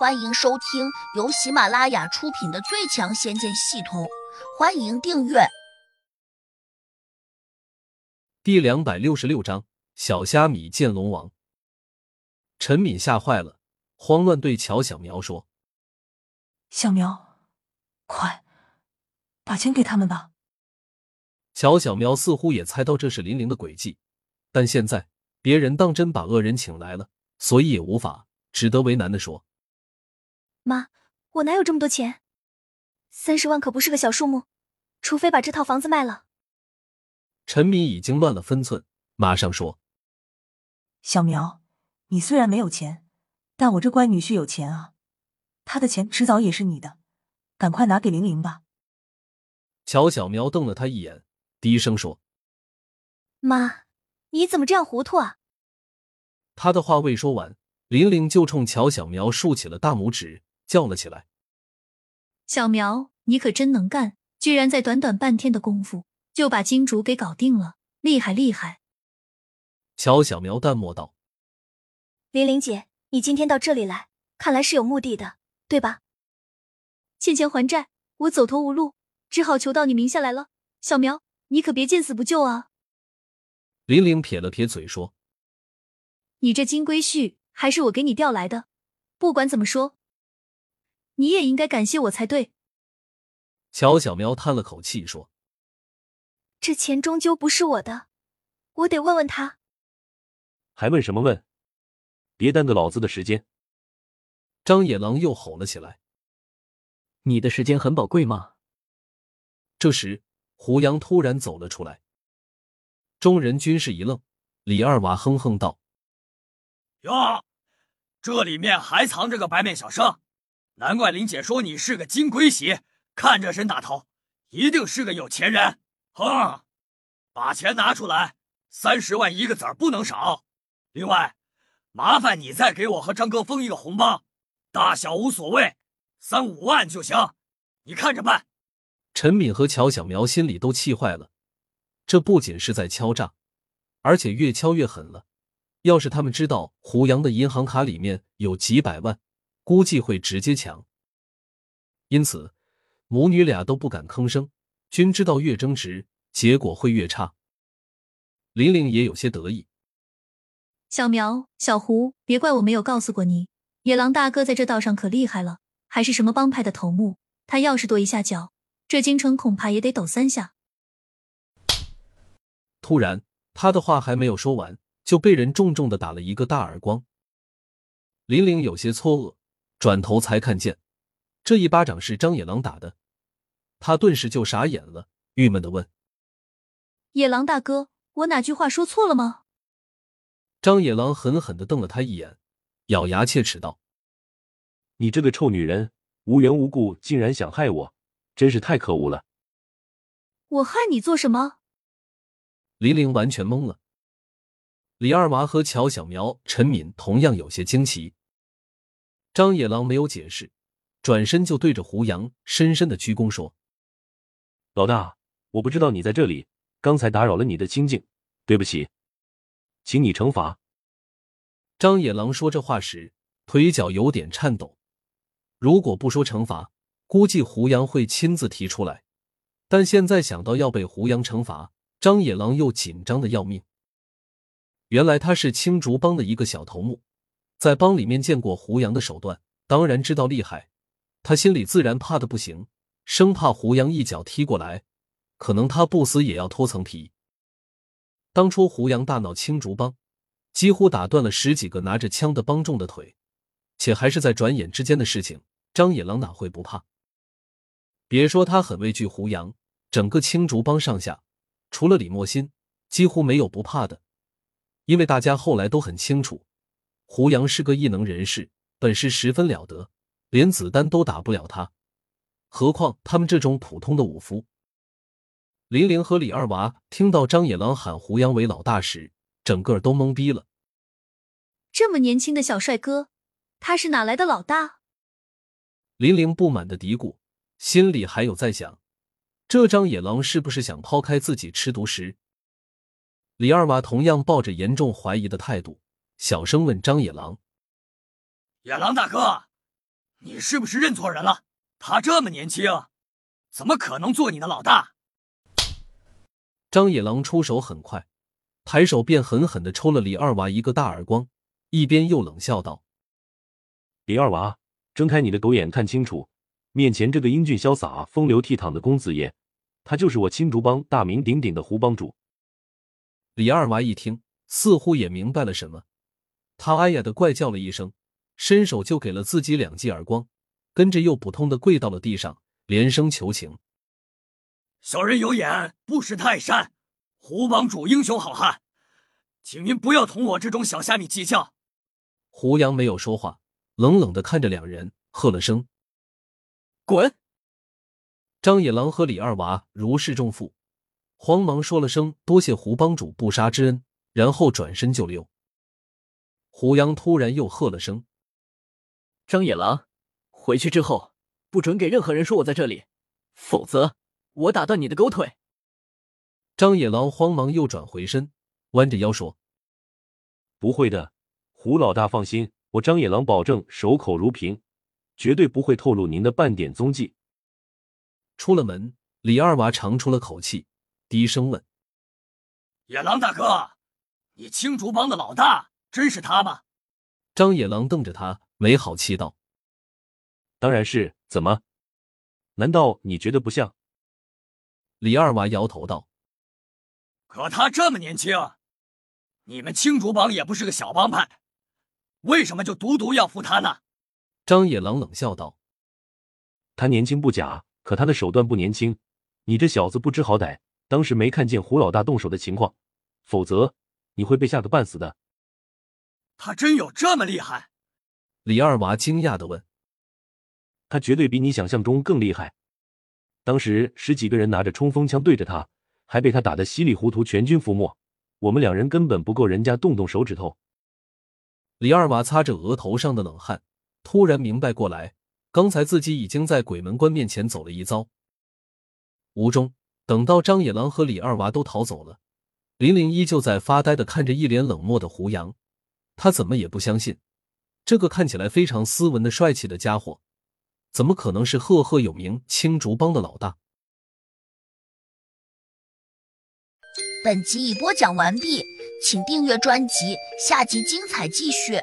欢迎收听由喜马拉雅出品的《最强仙剑系统》，欢迎订阅。第两百六十六章：小虾米见龙王。陈敏吓坏了，慌乱对乔小苗说：“小苗，快把钱给他们吧。”乔小苗似乎也猜到这是林玲的诡计，但现在别人当真把恶人请来了，所以也无法，只得为难的说。妈，我哪有这么多钱？三十万可不是个小数目，除非把这套房子卖了。陈敏已经乱了分寸，马上说：“小苗，你虽然没有钱，但我这乖女婿有钱啊，他的钱迟早也是你的，赶快拿给玲玲吧。”乔小苗瞪了他一眼，低声说：“妈，你怎么这样糊涂啊？”他的话未说完，玲玲就冲乔小苗竖起了大拇指。叫了起来：“小苗，你可真能干！居然在短短半天的功夫就把金主给搞定了，厉害厉害！”乔小苗淡漠道：“玲玲姐，你今天到这里来，看来是有目的的，对吧？欠钱还债，我走投无路，只好求到你名下来了。小苗，你可别见死不救啊！”玲玲撇了撇嘴说：“你这金龟婿还是我给你调来的，不管怎么说。”你也应该感谢我才对。乔小苗叹了口气说：“这钱终究不是我的，我得问问他。”还问什么问？别耽搁老子的时间！张野狼又吼了起来：“你的时间很宝贵吗？”这时，胡杨突然走了出来，众人均是一愣。李二娃哼哼道：“哟，这里面还藏着个白面小生。”难怪林姐说你是个金龟婿，看这身打头，一定是个有钱人。哼，把钱拿出来，三十万一个子儿不能少。另外，麻烦你再给我和张哥封一个红包，大小无所谓，三五万就行，你看着办。陈敏和乔小苗心里都气坏了，这不仅是在敲诈，而且越敲越狠了。要是他们知道胡杨的银行卡里面有几百万，估计会直接抢，因此母女俩都不敢吭声，均知道越争执结果会越差。玲玲也有些得意。小苗、小胡，别怪我没有告诉过你，野狼大哥在这道上可厉害了，还是什么帮派的头目。他要是跺一下脚，这京城恐怕也得抖三下。突然，他的话还没有说完，就被人重重的打了一个大耳光。玲玲有些错愕。转头才看见，这一巴掌是张野狼打的，他顿时就傻眼了，郁闷的问：“野狼大哥，我哪句话说错了吗？”张野狼狠狠的瞪了他一眼，咬牙切齿道：“你这个臭女人，无缘无故竟然想害我，真是太可恶了！”我害你做什么？林玲完全懵了，李二娃和乔小苗、陈敏同样有些惊奇。张野狼没有解释，转身就对着胡杨深深的鞠躬说：“老大，我不知道你在这里，刚才打扰了你的清静，对不起，请你惩罚。”张野狼说这话时，腿脚有点颤抖。如果不说惩罚，估计胡杨会亲自提出来。但现在想到要被胡杨惩罚，张野狼又紧张的要命。原来他是青竹帮的一个小头目。在帮里面见过胡杨的手段，当然知道厉害，他心里自然怕的不行，生怕胡杨一脚踢过来，可能他不死也要脱层皮。当初胡杨大闹青竹帮，几乎打断了十几个拿着枪的帮众的腿，且还是在转眼之间的事情，张野狼哪会不怕？别说他很畏惧胡杨，整个青竹帮上下，除了李莫心，几乎没有不怕的，因为大家后来都很清楚。胡杨是个异能人士，本事十分了得，连子丹都打不了他，何况他们这种普通的武夫。林玲和李二娃听到张野狼喊胡杨为老大时，整个都懵逼了。这么年轻的小帅哥，他是哪来的老大？林玲不满的嘀咕，心里还有在想：这张野狼是不是想抛开自己吃独食？李二娃同样抱着严重怀疑的态度。小声问张野狼：“野狼大哥，你是不是认错人了？他这么年轻，怎么可能做你的老大？张野狼出手很快，抬手便狠狠的抽了李二娃一个大耳光，一边又冷笑道：“李二娃，睁开你的狗眼看清楚，面前这个英俊潇洒、风流倜傥的公子爷，他就是我青竹帮大名鼎鼎的胡帮主。”李二娃一听，似乎也明白了什么，他哎呀的怪叫了一声，伸手就给了自己两记耳光，跟着又扑通的跪到了地上，连声求情。小人有眼不识泰山，胡帮主英雄好汉，请您不要同我这种小虾米计较。胡杨没有说话，冷冷的看着两人，喝了声：“滚！”张野狼和李二娃如释重负，慌忙说了声“多谢胡帮主不杀之恩”，然后转身就溜。胡杨突然又喝了声：“张野狼，回去之后不准给任何人说我在这里，否则……”我打断你的狗腿！张野狼慌忙又转回身，弯着腰说：“不会的，胡老大放心，我张野狼保证守口如瓶，绝对不会透露您的半点踪迹。”出了门，李二娃长出了口气，低声问：“野狼大哥，你青竹帮的老大真是他吗？”张野狼瞪着他，没好气道：“当然是，怎么？难道你觉得不像？”李二娃摇头道：“可他这么年轻，你们青竹帮也不是个小帮派，为什么就独独要扶他呢？”张野狼冷笑道：“他年轻不假，可他的手段不年轻。你这小子不知好歹，当时没看见胡老大动手的情况，否则你会被吓个半死的。”他真有这么厉害？李二娃惊讶的问：“他绝对比你想象中更厉害。”当时十几个人拿着冲锋枪对着他，还被他打得稀里糊涂，全军覆没。我们两人根本不够人家动动手指头。李二娃擦着额头上的冷汗，突然明白过来，刚才自己已经在鬼门关面前走了一遭。吴中，等到张野狼和李二娃都逃走了，林玲依旧在发呆的看着一脸冷漠的胡杨。他怎么也不相信，这个看起来非常斯文的帅气的家伙。怎么可能是赫赫有名青竹帮的老大？本集已播讲完毕，请订阅专辑，下集精彩继续。